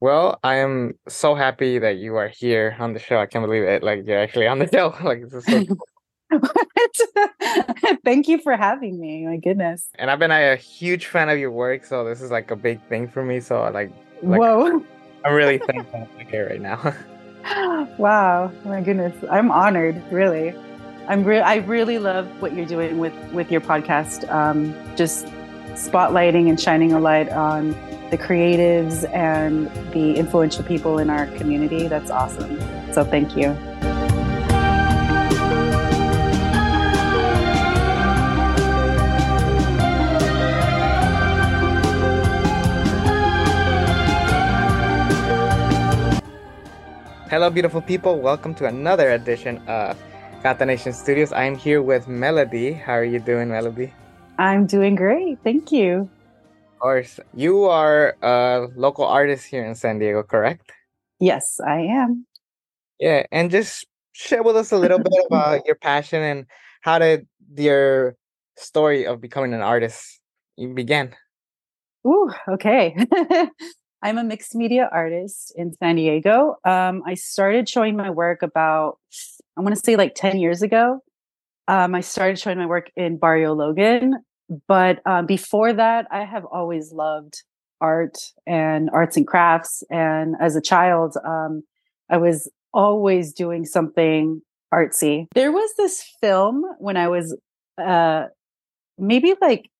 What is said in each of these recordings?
Well, I am so happy that you are here on the show. I can't believe it. Like you're actually on the show. Like this is so Thank you for having me. My goodness. And I've been a huge fan of your work, so this is like a big thing for me. So like, like Whoa. I'm really thankful to be here right now. wow. My goodness. I'm honored, really. I'm re- I really love what you're doing with with your podcast. Um, just spotlighting and shining a light on the creatives and the influential people in our community. That's awesome. So thank you. Hello, beautiful people. Welcome to another edition of Catanation Studios. I'm here with Melody. How are you doing, Melody? I'm doing great. Thank you. Of course. You are a local artist here in San Diego, correct? Yes, I am. Yeah. And just share with us a little bit about your passion and how did your story of becoming an artist begin? Ooh, okay. I'm a mixed media artist in San Diego. Um, I started showing my work about, I want to say like 10 years ago. Um, I started showing my work in Barrio Logan. But um, before that, I have always loved art and arts and crafts. And as a child, um, I was always doing something artsy. There was this film when I was uh, maybe like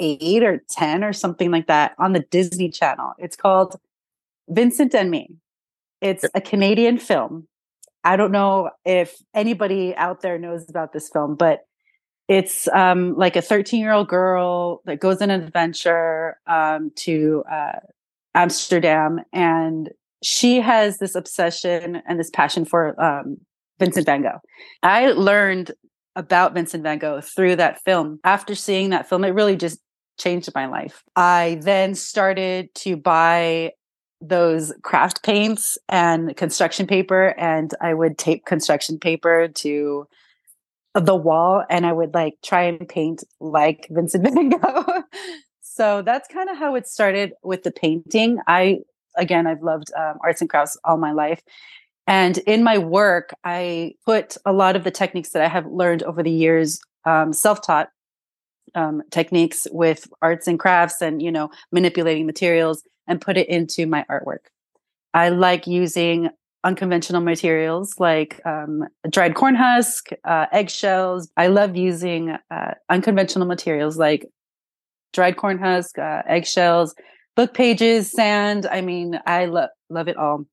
eight or 10 or something like that on the Disney Channel. It's called Vincent and Me. It's a Canadian film. I don't know if anybody out there knows about this film, but it's um, like a 13 year old girl that goes on an adventure um, to uh, Amsterdam. And she has this obsession and this passion for um, Vincent van Gogh. I learned about Vincent van Gogh through that film. After seeing that film, it really just changed my life. I then started to buy those craft paints and construction paper, and I would tape construction paper to the wall and I would like try and paint like Vincent van Gogh. so that's kind of how it started with the painting. I, again, I've loved um, arts and crafts all my life. And in my work, I put a lot of the techniques that I have learned over the years, um, self taught um, techniques with arts and crafts and you know manipulating materials and put it into my artwork i like using unconventional materials like um, dried corn husk uh, eggshells i love using uh, unconventional materials like dried corn husk uh, eggshells book pages sand i mean i love love it all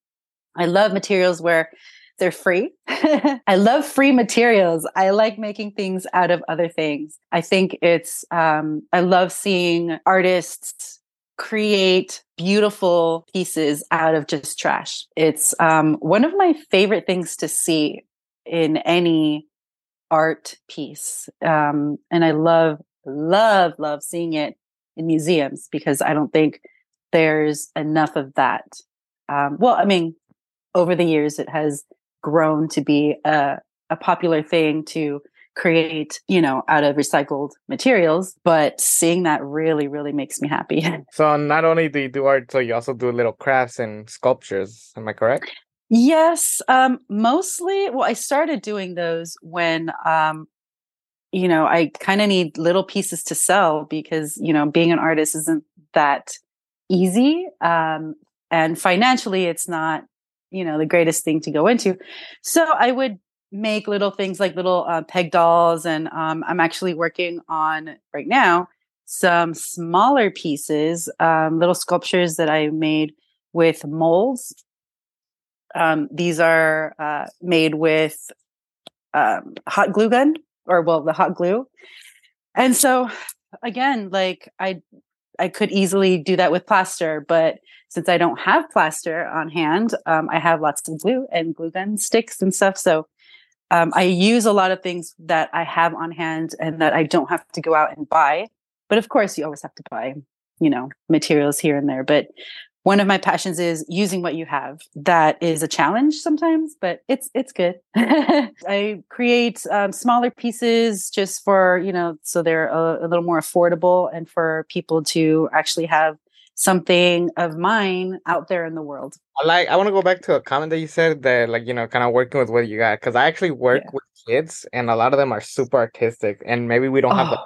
i love materials where they're free. I love free materials. I like making things out of other things. I think it's, um, I love seeing artists create beautiful pieces out of just trash. It's um, one of my favorite things to see in any art piece. Um, and I love, love, love seeing it in museums because I don't think there's enough of that. Um, well, I mean, over the years, it has grown to be a, a popular thing to create, you know, out of recycled materials. But seeing that really, really makes me happy. So not only do you do art, so you also do little crafts and sculptures. Am I correct? Yes. Um, mostly, well, I started doing those when um, you know, I kind of need little pieces to sell because, you know, being an artist isn't that easy. Um, and financially, it's not you know the greatest thing to go into so i would make little things like little uh, peg dolls and um, i'm actually working on right now some smaller pieces um, little sculptures that i made with molds um, these are uh, made with um, hot glue gun or well the hot glue and so again like i i could easily do that with plaster but since I don't have plaster on hand, um, I have lots of glue and glue gun sticks and stuff. So um, I use a lot of things that I have on hand and that I don't have to go out and buy. But of course, you always have to buy, you know, materials here and there. But one of my passions is using what you have. That is a challenge sometimes, but it's it's good. I create um, smaller pieces just for you know, so they're a, a little more affordable and for people to actually have something of mine out there in the world. I like I want to go back to a comment that you said that like you know kind of working with what you got because I actually work yeah. with kids and a lot of them are super artistic and maybe we don't oh. have a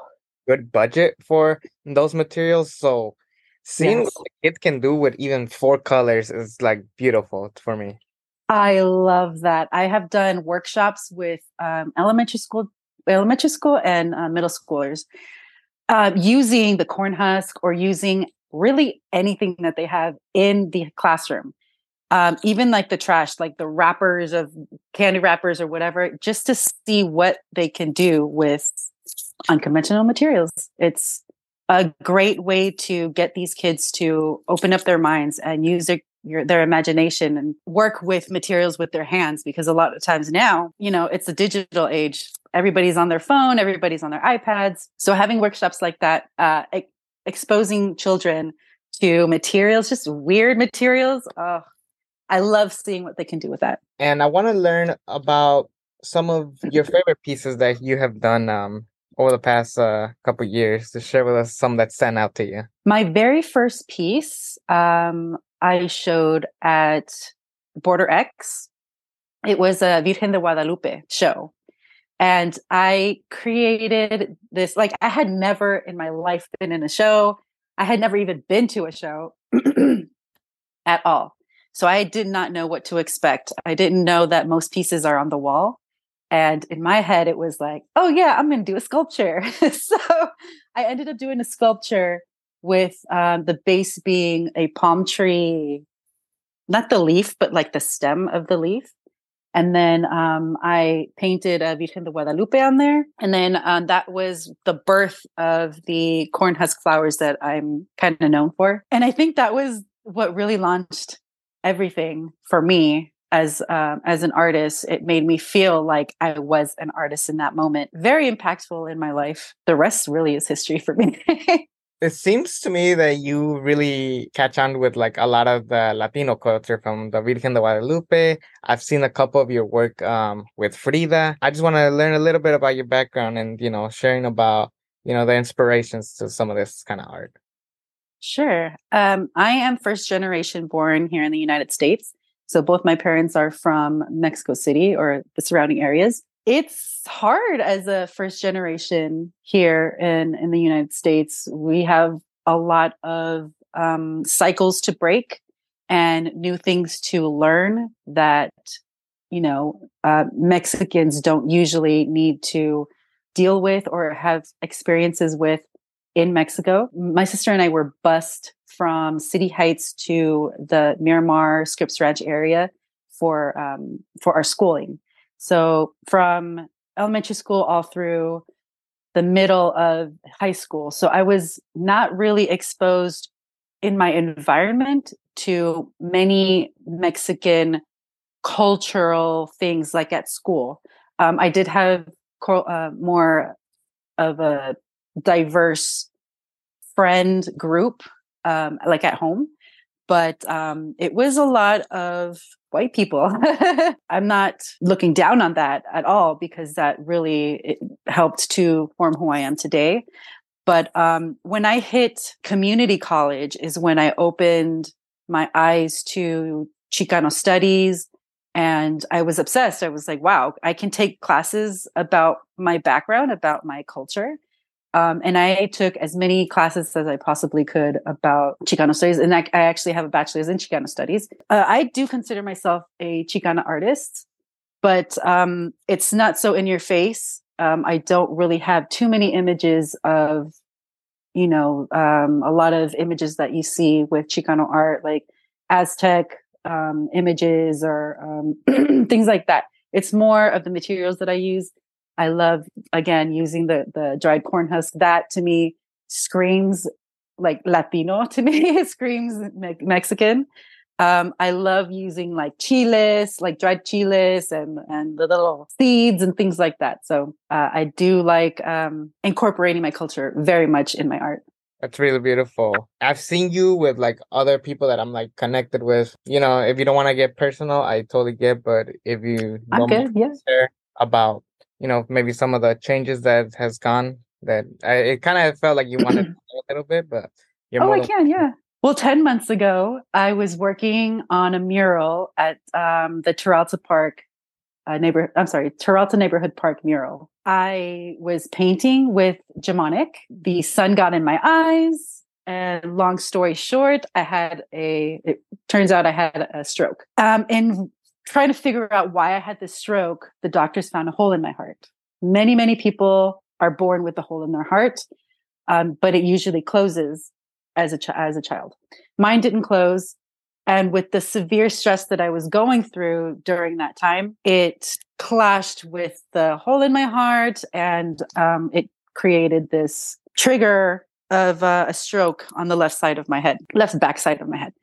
good budget for those materials so seeing yes. what the kids can do with even four colors is like beautiful for me. I love that. I have done workshops with um, elementary school, elementary school, and uh, middle schoolers uh, using the corn husk or using really anything that they have in the classroom. Um, even like the trash, like the wrappers of candy wrappers or whatever, just to see what they can do with unconventional materials. It's a great way to get these kids to open up their minds and use their your, their imagination and work with materials with their hands because a lot of times now you know it's a digital age everybody's on their phone everybody's on their ipads so having workshops like that uh, e- exposing children to materials just weird materials oh i love seeing what they can do with that and i want to learn about some of your favorite pieces that you have done um, over the past uh, couple years to share with us some that stand out to you? My very first piece um, I showed at Border X. It was a Virgen de Guadalupe show. And I created this, like, I had never in my life been in a show. I had never even been to a show at all. So I did not know what to expect. I didn't know that most pieces are on the wall. And in my head, it was like, oh, yeah, I'm going to do a sculpture. so I ended up doing a sculpture with um, the base being a palm tree, not the leaf, but like the stem of the leaf. And then um, I painted a Virgen de Guadalupe on there. And then um, that was the birth of the corn husk flowers that I'm kind of known for. And I think that was what really launched everything for me as um, as an artist it made me feel like i was an artist in that moment very impactful in my life the rest really is history for me it seems to me that you really catch on with like a lot of the latino culture from the virgen de guadalupe i've seen a couple of your work um, with frida i just want to learn a little bit about your background and you know sharing about you know the inspirations to some of this kind of art Sure. Um, I am first generation born here in the United States. So both my parents are from Mexico City or the surrounding areas. It's hard as a first generation here in, in the United States. We have a lot of um, cycles to break and new things to learn that, you know, uh, Mexicans don't usually need to deal with or have experiences with in Mexico. My sister and I were bused from City Heights to the Miramar Scripps Ranch area for um, for our schooling. So from elementary school all through the middle of high school. So I was not really exposed in my environment to many Mexican cultural things like at school. Um, I did have uh, more of a diverse friend group um, like at home but um, it was a lot of white people. I'm not looking down on that at all because that really helped to form who I am today. But um, when I hit community college is when I opened my eyes to Chicano studies. And I was obsessed. I was like, wow, I can take classes about my background, about my culture, um, and I took as many classes as I possibly could about Chicano studies. And I, I actually have a bachelor's in Chicano studies. Uh, I do consider myself a Chicana artist, but um, it's not so in your face. Um, I don't really have too many images of, you know, um, a lot of images that you see with Chicano art, like Aztec um, images or um, things like that. It's more of the materials that I use I love again using the the dried corn husk. That to me screams like Latino. To me, it screams me- Mexican. Um, I love using like chiles, like dried chiles, and and the little seeds and things like that. So uh, I do like um, incorporating my culture very much in my art. That's really beautiful. I've seen you with like other people that I'm like connected with. You know, if you don't want to get personal, I totally get. But if you I'm good, yeah. about you know maybe some of the changes that has gone that I, it kind of felt like you wanted a little bit but you're oh i can yeah Well, 10 months ago, I was working on a mural at um, the Teralta Park uh, neighborhood. I'm sorry, Teralta Neighborhood Park mural. I was painting with Jamonic. The sun got in my eyes. And long story short, I had a, it turns out I had a stroke. Um, and trying to figure out why I had this stroke, the doctors found a hole in my heart. Many, many people are born with a hole in their heart, um, but it usually closes as a ch- as a child. Mine didn't close, and with the severe stress that I was going through during that time, it clashed with the hole in my heart, and um, it created this trigger of uh, a stroke on the left side of my head, left back side of my head.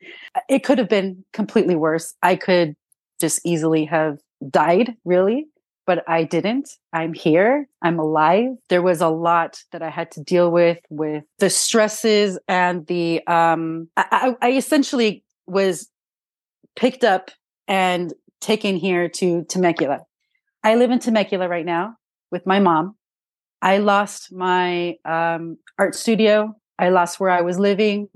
It could have been completely worse. I could just easily have died, really but I didn't. I'm here. I'm alive. There was a lot that I had to deal with, with the stresses and the, um, I, I essentially was picked up and taken here to Temecula. I live in Temecula right now with my mom. I lost my um, art studio. I lost where I was living.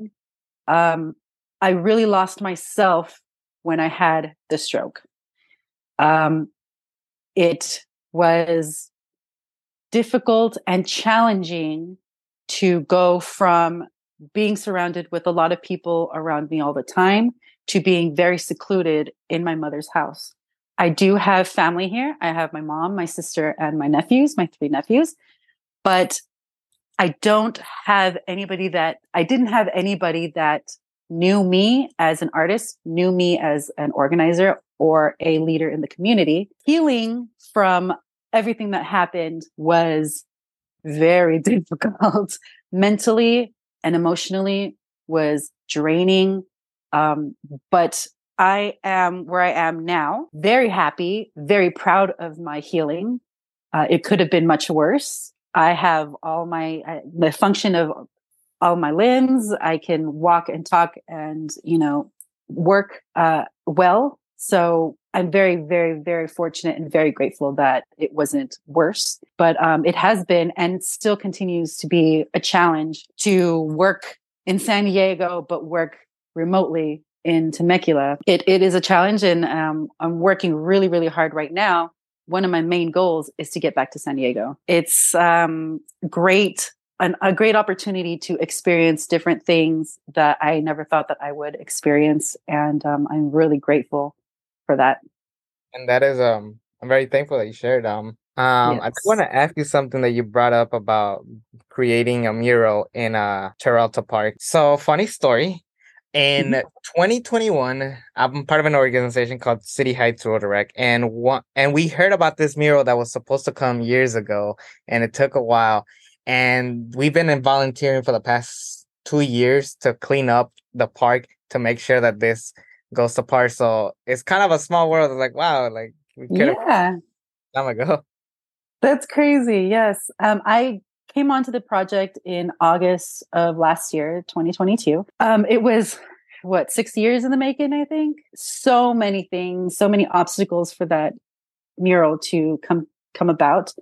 Um, I really lost myself when I had the stroke. Um, it was difficult and challenging to go from being surrounded with a lot of people around me all the time to being very secluded in my mother's house. I do have family here. I have my mom, my sister, and my nephews, my three nephews, but I don't have anybody that I didn't have anybody that knew me as an artist, knew me as an organizer or a leader in the community. Healing from everything that happened was very difficult mentally and emotionally was draining. Um, but I am where I am now, very happy, very proud of my healing. Uh, it could have been much worse. I have all my uh, the function of all my limbs. I can walk and talk and, you know, work uh, well. So I'm very, very, very fortunate and very grateful that it wasn't worse. But um, it has been and still continues to be a challenge to work in San Diego, but work remotely in Temecula. It, it is a challenge, and um, I'm working really, really hard right now. One of my main goals is to get back to San Diego. It's um, great an, a great opportunity to experience different things that I never thought that I would experience, and um, I'm really grateful for that. And that is um, I'm very thankful that you shared. Um, um, yes. I want to ask you something that you brought up about creating a mural in uh Teralta Park. So, funny story. In mm-hmm. 2021, I'm part of an organization called City Heights Rotaract, and one and we heard about this mural that was supposed to come years ago, and it took a while and we've been volunteering for the past two years to clean up the park to make sure that this goes to park. So it's kind of a small world. It's like wow, like we could yeah, time ago. That's crazy. Yes, um, I came onto the project in August of last year, 2022. Um, it was what six years in the making, I think. So many things, so many obstacles for that mural to come come about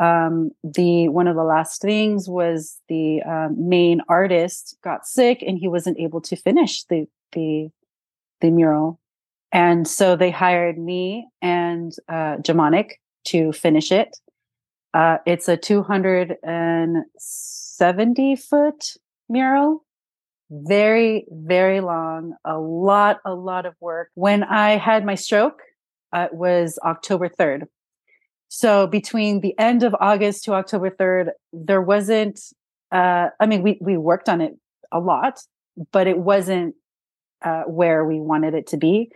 um, the one of the last things was the um, main artist got sick and he wasn't able to finish the the the mural, and so they hired me and uh, to finish it. Uh, it's a 270 foot mural, very very long, a lot a lot of work. When I had my stroke, uh, it was October 3rd so between the end of August to October 3rd, there wasn't, uh, I mean, we, we worked on it a lot, but it wasn't uh, where we wanted it to be.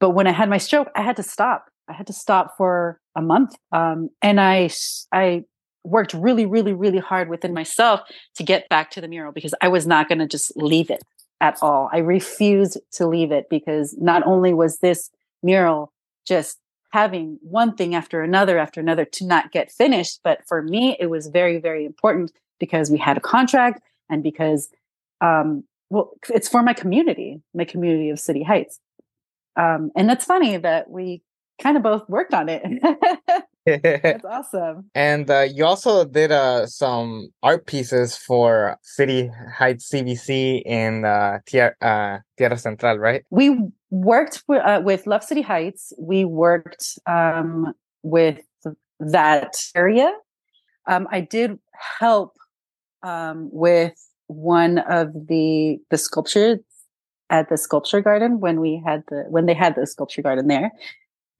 But when I had my stroke, I had to stop. I had to stop for a month. Um, and I, I worked really, really, really hard within myself to get back to the mural because I was not going to just leave it at all. I refused to leave it because not only was this mural just having one thing after another after another to not get finished. But for me, it was very, very important because we had a contract and because, um, well, it's for my community, my community of City Heights. Um, and that's funny that we kind of both worked on it. That's awesome. And uh, you also did uh, some art pieces for City Heights CDC in uh, Tierra, uh, Tierra Central, right? We worked uh, with Love City Heights. We worked um, with that area. Um, I did help um, with one of the the sculptures at the sculpture garden when we had the when they had the sculpture garden there.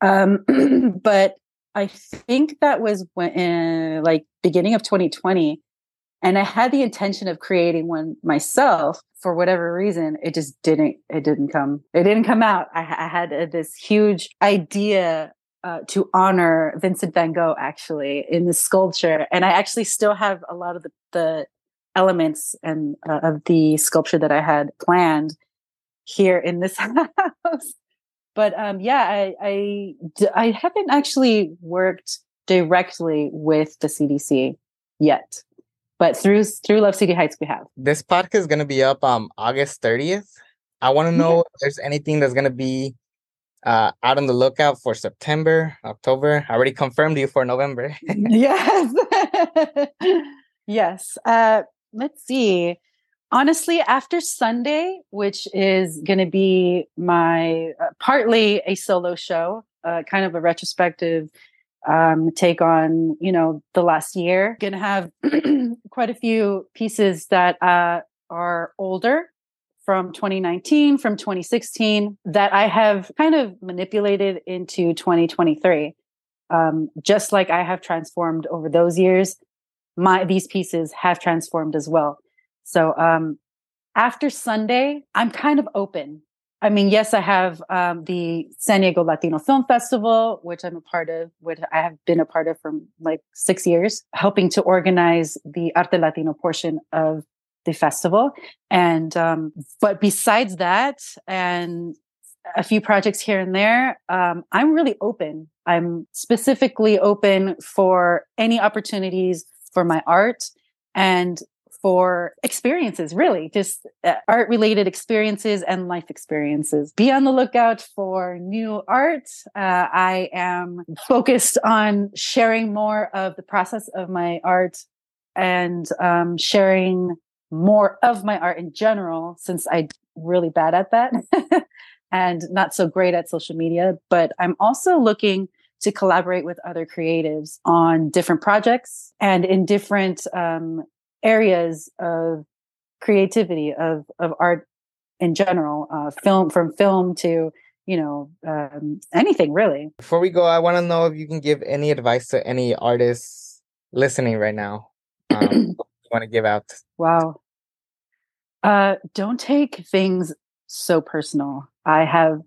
Um, but I think that was when uh, like beginning of 2020, and I had the intention of creating one myself. For whatever reason, it just didn't. It didn't come. It didn't come out. I, I had uh, this huge idea uh, to honor Vincent Van Gogh actually in the sculpture, and I actually still have a lot of the, the elements and uh, of the sculpture that I had planned here in this house. But um, yeah, I, I I haven't actually worked directly with the CDC yet, but through through Love City Heights we have. This podcast is gonna be up um August thirtieth. I want to know if there's anything that's gonna be uh, out on the lookout for September, October. I already confirmed you for November. yes. yes. Uh, let's see. Honestly, after Sunday, which is going to be my uh, partly a solo show, uh, kind of a retrospective um, take on, you know, the last year, going to have quite a few pieces that uh, are older from 2019, from 2016 that I have kind of manipulated into 2023. Um, just like I have transformed over those years, my these pieces have transformed as well. So um, after Sunday, I'm kind of open. I mean, yes, I have um, the San Diego Latino Film Festival, which I'm a part of, which I have been a part of for like six years, helping to organize the Arte Latino portion of the festival. And, um, but besides that, and a few projects here and there, um, I'm really open. I'm specifically open for any opportunities for my art and for experiences, really, just uh, art related experiences and life experiences. Be on the lookout for new art. Uh, I am focused on sharing more of the process of my art and um, sharing more of my art in general, since I'm really bad at that and not so great at social media. But I'm also looking to collaborate with other creatives on different projects and in different um, areas of creativity of of art in general, uh, film from film to you know um, anything really. Before we go, I want to know if you can give any advice to any artists listening right now. Um, want to give out? Wow. Uh, don't take things so personal. I have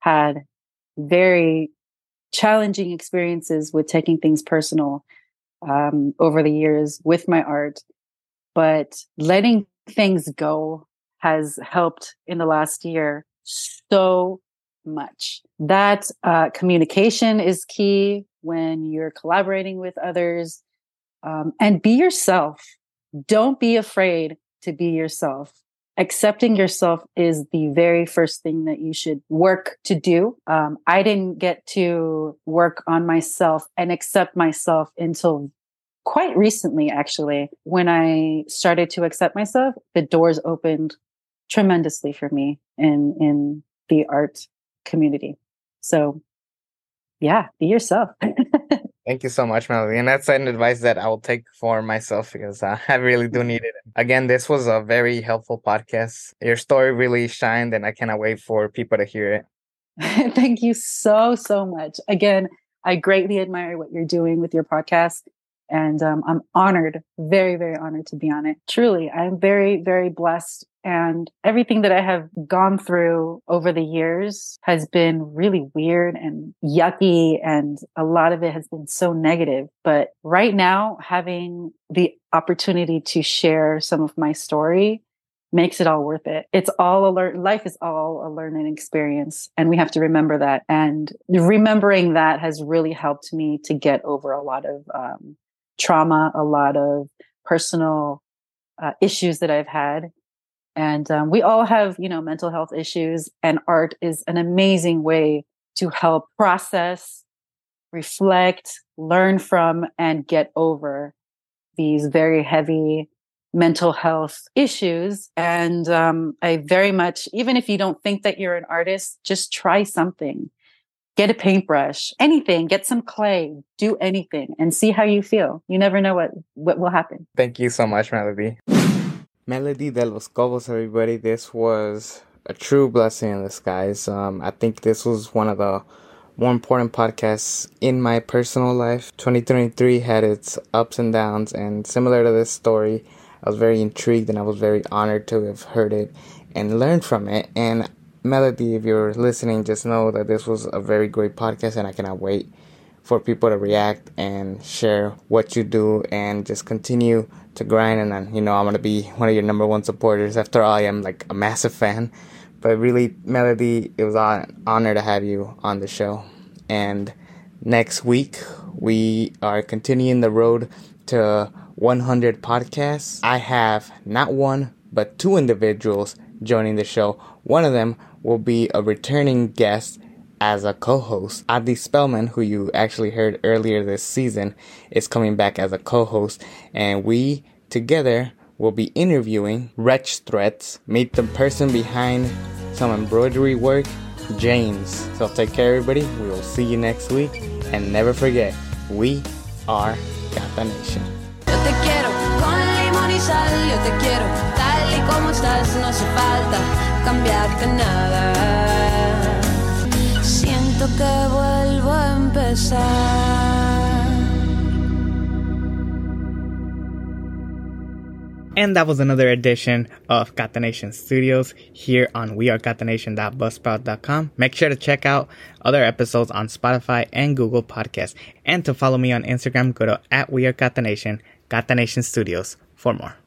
had very challenging experiences with taking things personal um, over the years with my art, but letting things go has helped in the last year so much. That uh, communication is key when you're collaborating with others, um, and be yourself don't be afraid to be yourself. Accepting yourself is the very first thing that you should work to do. Um, I didn't get to work on myself and accept myself until quite recently, actually. When I started to accept myself, the doors opened tremendously for me in, in the art community. So yeah, be yourself. Thank you so much, Melody. And that's an advice that I will take for myself because uh, I really do need it. Again, this was a very helpful podcast. Your story really shined, and I cannot wait for people to hear it. Thank you so, so much. Again, I greatly admire what you're doing with your podcast. And um, I'm honored, very, very honored to be on it. Truly, I'm very, very blessed. And everything that I have gone through over the years has been really weird and yucky. And a lot of it has been so negative. But right now, having the opportunity to share some of my story makes it all worth it. It's all a learn life is all a learning experience and we have to remember that and remembering that has really helped me to get over a lot of um, trauma, a lot of personal uh, issues that I've had. And um, we all have, you know, mental health issues, and art is an amazing way to help process, reflect, learn from, and get over these very heavy mental health issues. And um, I very much, even if you don't think that you're an artist, just try something. Get a paintbrush, anything, get some clay, do anything and see how you feel. You never know what, what will happen. Thank you so much, Melody. Melody de los Cobos, everybody. This was a true blessing in disguise. Um, I think this was one of the more important podcasts in my personal life. 2023 had its ups and downs, and similar to this story, I was very intrigued and I was very honored to have heard it and learned from it. And Melody, if you're listening, just know that this was a very great podcast, and I cannot wait for people to react and share what you do and just continue to grind. And then, you know, I'm going to be one of your number one supporters. After all, I am like a massive fan. But really, Melody, it was an honor to have you on the show. And next week, we are continuing the road to 100 podcasts. I have not one, but two individuals joining the show. One of them will be a returning guest as a co-host. Adi Spellman, who you actually heard earlier this season, is coming back as a co-host, and we together will be interviewing Wretch Threats, meet the person behind some embroidery work, James. So take care, everybody. We will see you next week, and never forget, we are Catanation. Yo te quiero tal y como estás, no hace falta cambiarte nada. Siento que vuelvo a empezar. And that was another edition of Catanation Studios here on wearecatanation.buzzsprout.com. Make sure to check out other episodes on Spotify and Google Podcasts. And to follow me on Instagram, go to at wearecatanation, Gata Nation Studios for more.